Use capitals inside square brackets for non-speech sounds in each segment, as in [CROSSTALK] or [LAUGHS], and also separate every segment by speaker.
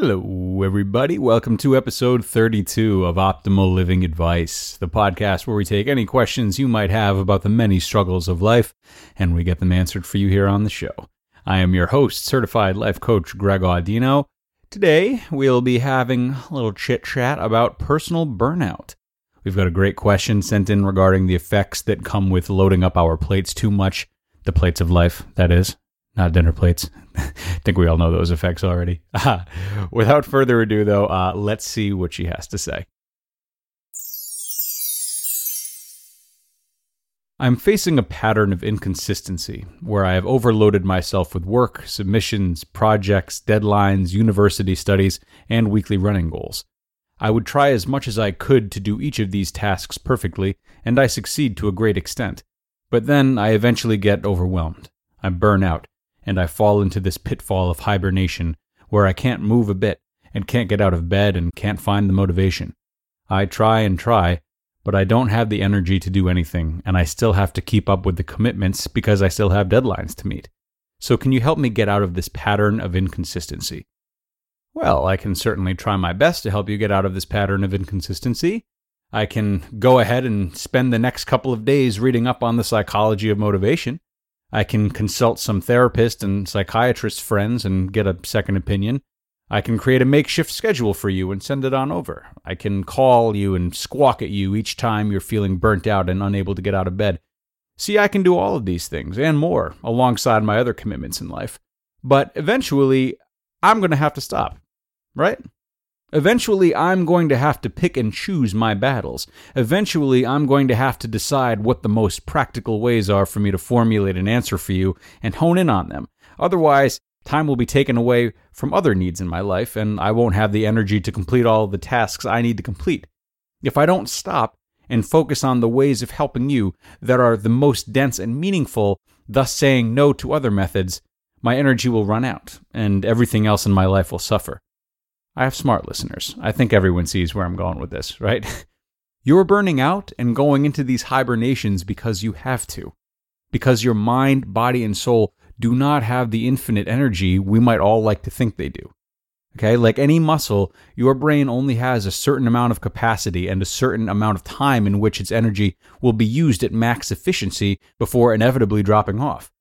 Speaker 1: Hello, everybody. Welcome to episode 32 of Optimal Living Advice, the podcast where we take any questions you might have about the many struggles of life and we get them answered for you here on the show. I am your host, certified life coach Greg Audino. Today, we'll be having a little chit chat about personal burnout. We've got a great question sent in regarding the effects that come with loading up our plates too much, the plates of life, that is not dinner plates. I [LAUGHS] think we all know those effects already. [LAUGHS] Without further ado, though, uh, let's see what she has to say. I'm facing a pattern of inconsistency where I have overloaded myself with work, submissions, projects, deadlines, university studies, and weekly running goals. I would try as much as I could to do each of these tasks perfectly, and I succeed to a great extent. But then I eventually get overwhelmed. I burn out, and I fall into this pitfall of hibernation where I can't move a bit and can't get out of bed and can't find the motivation. I try and try, but I don't have the energy to do anything, and I still have to keep up with the commitments because I still have deadlines to meet. So, can you help me get out of this pattern of inconsistency? Well, I can certainly try my best to help you get out of this pattern of inconsistency. I can go ahead and spend the next couple of days reading up on the psychology of motivation. I can consult some therapist and psychiatrist friends and get a second opinion. I can create a makeshift schedule for you and send it on over. I can call you and squawk at you each time you're feeling burnt out and unable to get out of bed. See, I can do all of these things and more alongside my other commitments in life. But eventually, I'm going to have to stop, right? Eventually, I'm going to have to pick and choose my battles. Eventually, I'm going to have to decide what the most practical ways are for me to formulate an answer for you and hone in on them. Otherwise, time will be taken away from other needs in my life, and I won't have the energy to complete all the tasks I need to complete. If I don't stop and focus on the ways of helping you that are the most dense and meaningful, thus saying no to other methods, my energy will run out, and everything else in my life will suffer. I have smart listeners. I think everyone sees where I'm going with this, right? [LAUGHS] You're burning out and going into these hibernations because you have to. Because your mind, body, and soul do not have the infinite energy we might all like to think they do. Okay, like any muscle, your brain only has a certain amount of capacity and a certain amount of time in which its energy will be used at max efficiency before inevitably dropping off.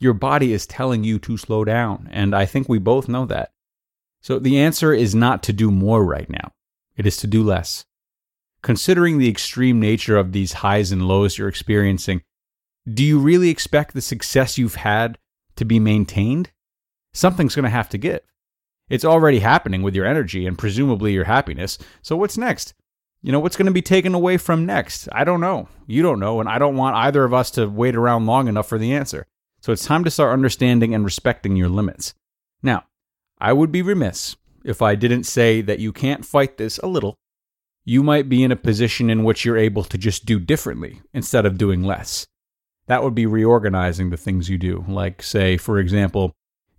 Speaker 1: Your body is telling you to slow down, and I think we both know that. So the answer is not to do more right now, it is to do less. Considering the extreme nature of these highs and lows you're experiencing, do you really expect the success you've had to be maintained? Something's going to have to give. It's already happening with your energy and presumably your happiness. So what's next? You know, what's going to be taken away from next? I don't know. You don't know, and I don't want either of us to wait around long enough for the answer. So it's time to start understanding and respecting your limits. Now, I would be remiss if I didn't say that you can't fight this a little. You might be in a position in which you're able to just do differently instead of doing less. That would be reorganizing the things you do. Like, say, for example,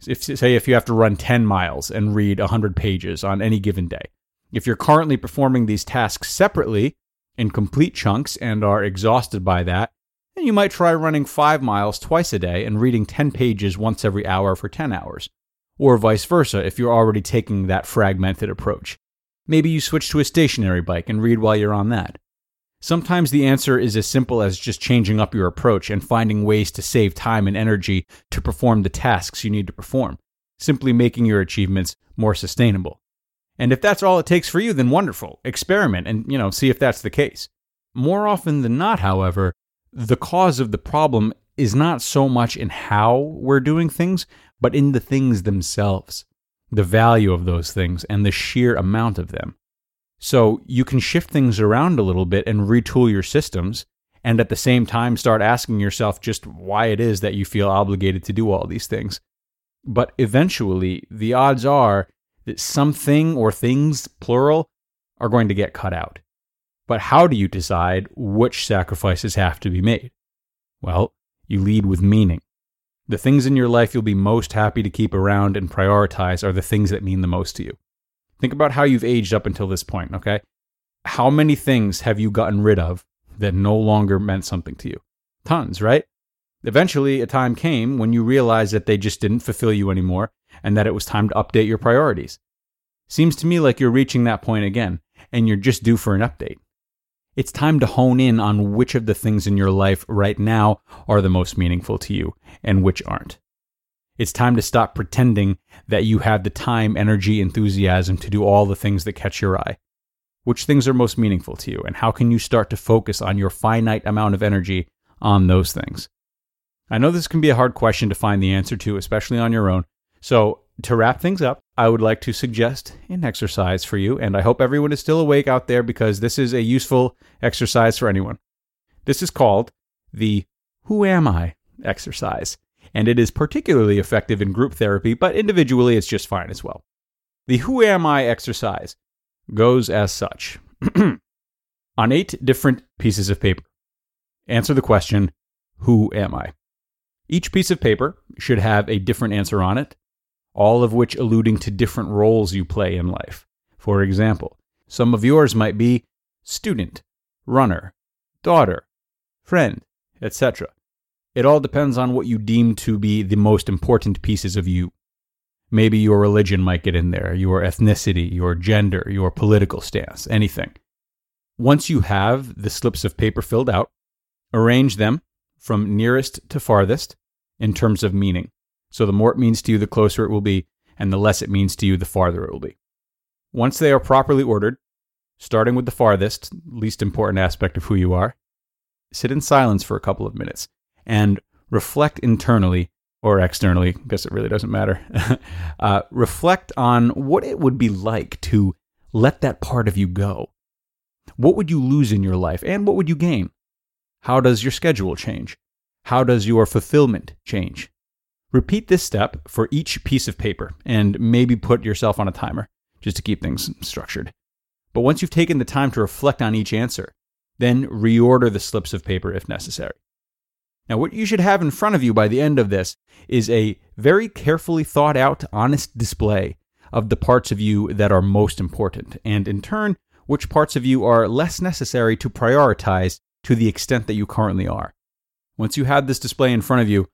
Speaker 1: if, say if you have to run 10 miles and read 100 pages on any given day. If you're currently performing these tasks separately in complete chunks and are exhausted by that, then you might try running 5 miles twice a day and reading 10 pages once every hour for 10 hours or vice versa if you're already taking that fragmented approach. Maybe you switch to a stationary bike and read while you're on that. Sometimes the answer is as simple as just changing up your approach and finding ways to save time and energy to perform the tasks you need to perform. simply making your achievements more sustainable. And if that's all it takes for you, then wonderful. Experiment and, you know, see if that's the case. More often than not, however, the cause of the problem is not so much in how we're doing things, but in the things themselves, the value of those things, and the sheer amount of them. So you can shift things around a little bit and retool your systems, and at the same time start asking yourself just why it is that you feel obligated to do all these things. But eventually, the odds are that something or things, plural, are going to get cut out. But how do you decide which sacrifices have to be made? Well, you lead with meaning. The things in your life you'll be most happy to keep around and prioritize are the things that mean the most to you. Think about how you've aged up until this point, okay? How many things have you gotten rid of that no longer meant something to you? Tons, right? Eventually, a time came when you realized that they just didn't fulfill you anymore and that it was time to update your priorities. Seems to me like you're reaching that point again, and you're just due for an update. It's time to hone in on which of the things in your life right now are the most meaningful to you and which aren't. It's time to stop pretending that you have the time, energy, enthusiasm to do all the things that catch your eye. Which things are most meaningful to you, and how can you start to focus on your finite amount of energy on those things? I know this can be a hard question to find the answer to, especially on your own. So, to wrap things up, I would like to suggest an exercise for you, and I hope everyone is still awake out there because this is a useful exercise for anyone. This is called the Who Am I exercise, and it is particularly effective in group therapy, but individually it's just fine as well. The Who Am I exercise goes as such [CLEARS THROAT] On eight different pieces of paper, answer the question Who am I? Each piece of paper should have a different answer on it all of which alluding to different roles you play in life. For example, some of yours might be student, runner, daughter, friend, etc. It all depends on what you deem to be the most important pieces of you. Maybe your religion might get in there, your ethnicity, your gender, your political stance, anything. Once you have the slips of paper filled out, arrange them from nearest to farthest in terms of meaning. So the more it means to you, the closer it will be, and the less it means to you, the farther it will be. Once they are properly ordered, starting with the farthest, least important aspect of who you are, sit in silence for a couple of minutes and reflect internally or externally, I guess it really doesn't matter. [LAUGHS] uh, reflect on what it would be like to let that part of you go. What would you lose in your life and what would you gain? How does your schedule change? How does your fulfillment change? Repeat this step for each piece of paper and maybe put yourself on a timer just to keep things structured. But once you've taken the time to reflect on each answer, then reorder the slips of paper if necessary. Now, what you should have in front of you by the end of this is a very carefully thought out, honest display of the parts of you that are most important, and in turn, which parts of you are less necessary to prioritize to the extent that you currently are. Once you have this display in front of you,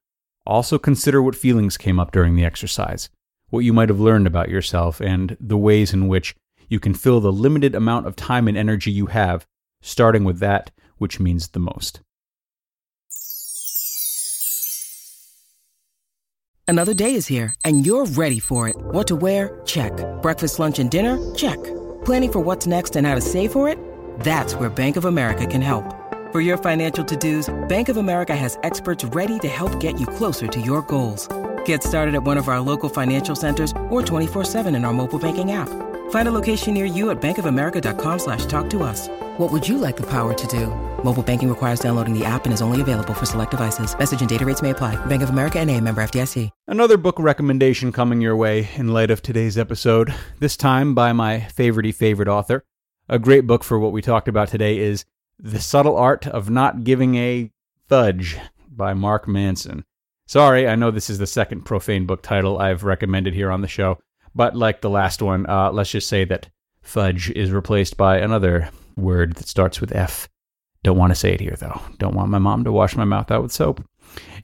Speaker 1: also consider what feelings came up during the exercise, what you might have learned about yourself, and the ways in which you can fill the limited amount of time and energy you have, starting with that which means the most.
Speaker 2: Another day is here, and you're ready for it. What to wear? Check. Breakfast, lunch, and dinner? Check. Planning for what's next and how to save for it? That's where Bank of America can help. For your financial to-dos, Bank of America has experts ready to help get you closer to your goals. Get started at one of our local financial centers or 24-7 in our mobile banking app. Find a location near you at bankofamerica.com slash talk to us. What would you like the power to do? Mobile banking requires downloading the app and is only available for select devices. Message and data rates may apply. Bank of America and a member FDIC.
Speaker 1: Another book recommendation coming your way in light of today's episode, this time by my favorite favorite author. A great book for what we talked about today is the Subtle Art of Not Giving a Fudge by Mark Manson. Sorry, I know this is the second profane book title I've recommended here on the show, but like the last one, uh, let's just say that fudge is replaced by another word that starts with F. Don't want to say it here, though. Don't want my mom to wash my mouth out with soap.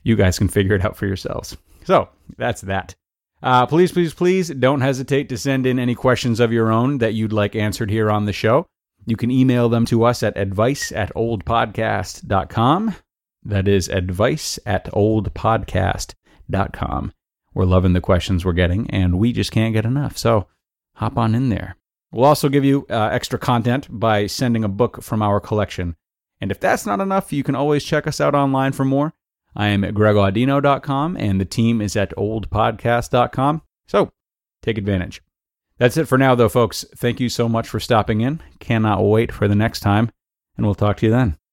Speaker 1: You guys can figure it out for yourselves. So that's that. Uh, please, please, please don't hesitate to send in any questions of your own that you'd like answered here on the show. You can email them to us at advice at oldpodcast.com. That is advice at oldpodcast.com. We're loving the questions we're getting, and we just can't get enough. So hop on in there. We'll also give you uh, extra content by sending a book from our collection. And if that's not enough, you can always check us out online for more. I am at gregaudino.com, and the team is at oldpodcast.com. So take advantage. That's it for now, though, folks. Thank you so much for stopping in. Cannot wait for the next time, and we'll talk to you then.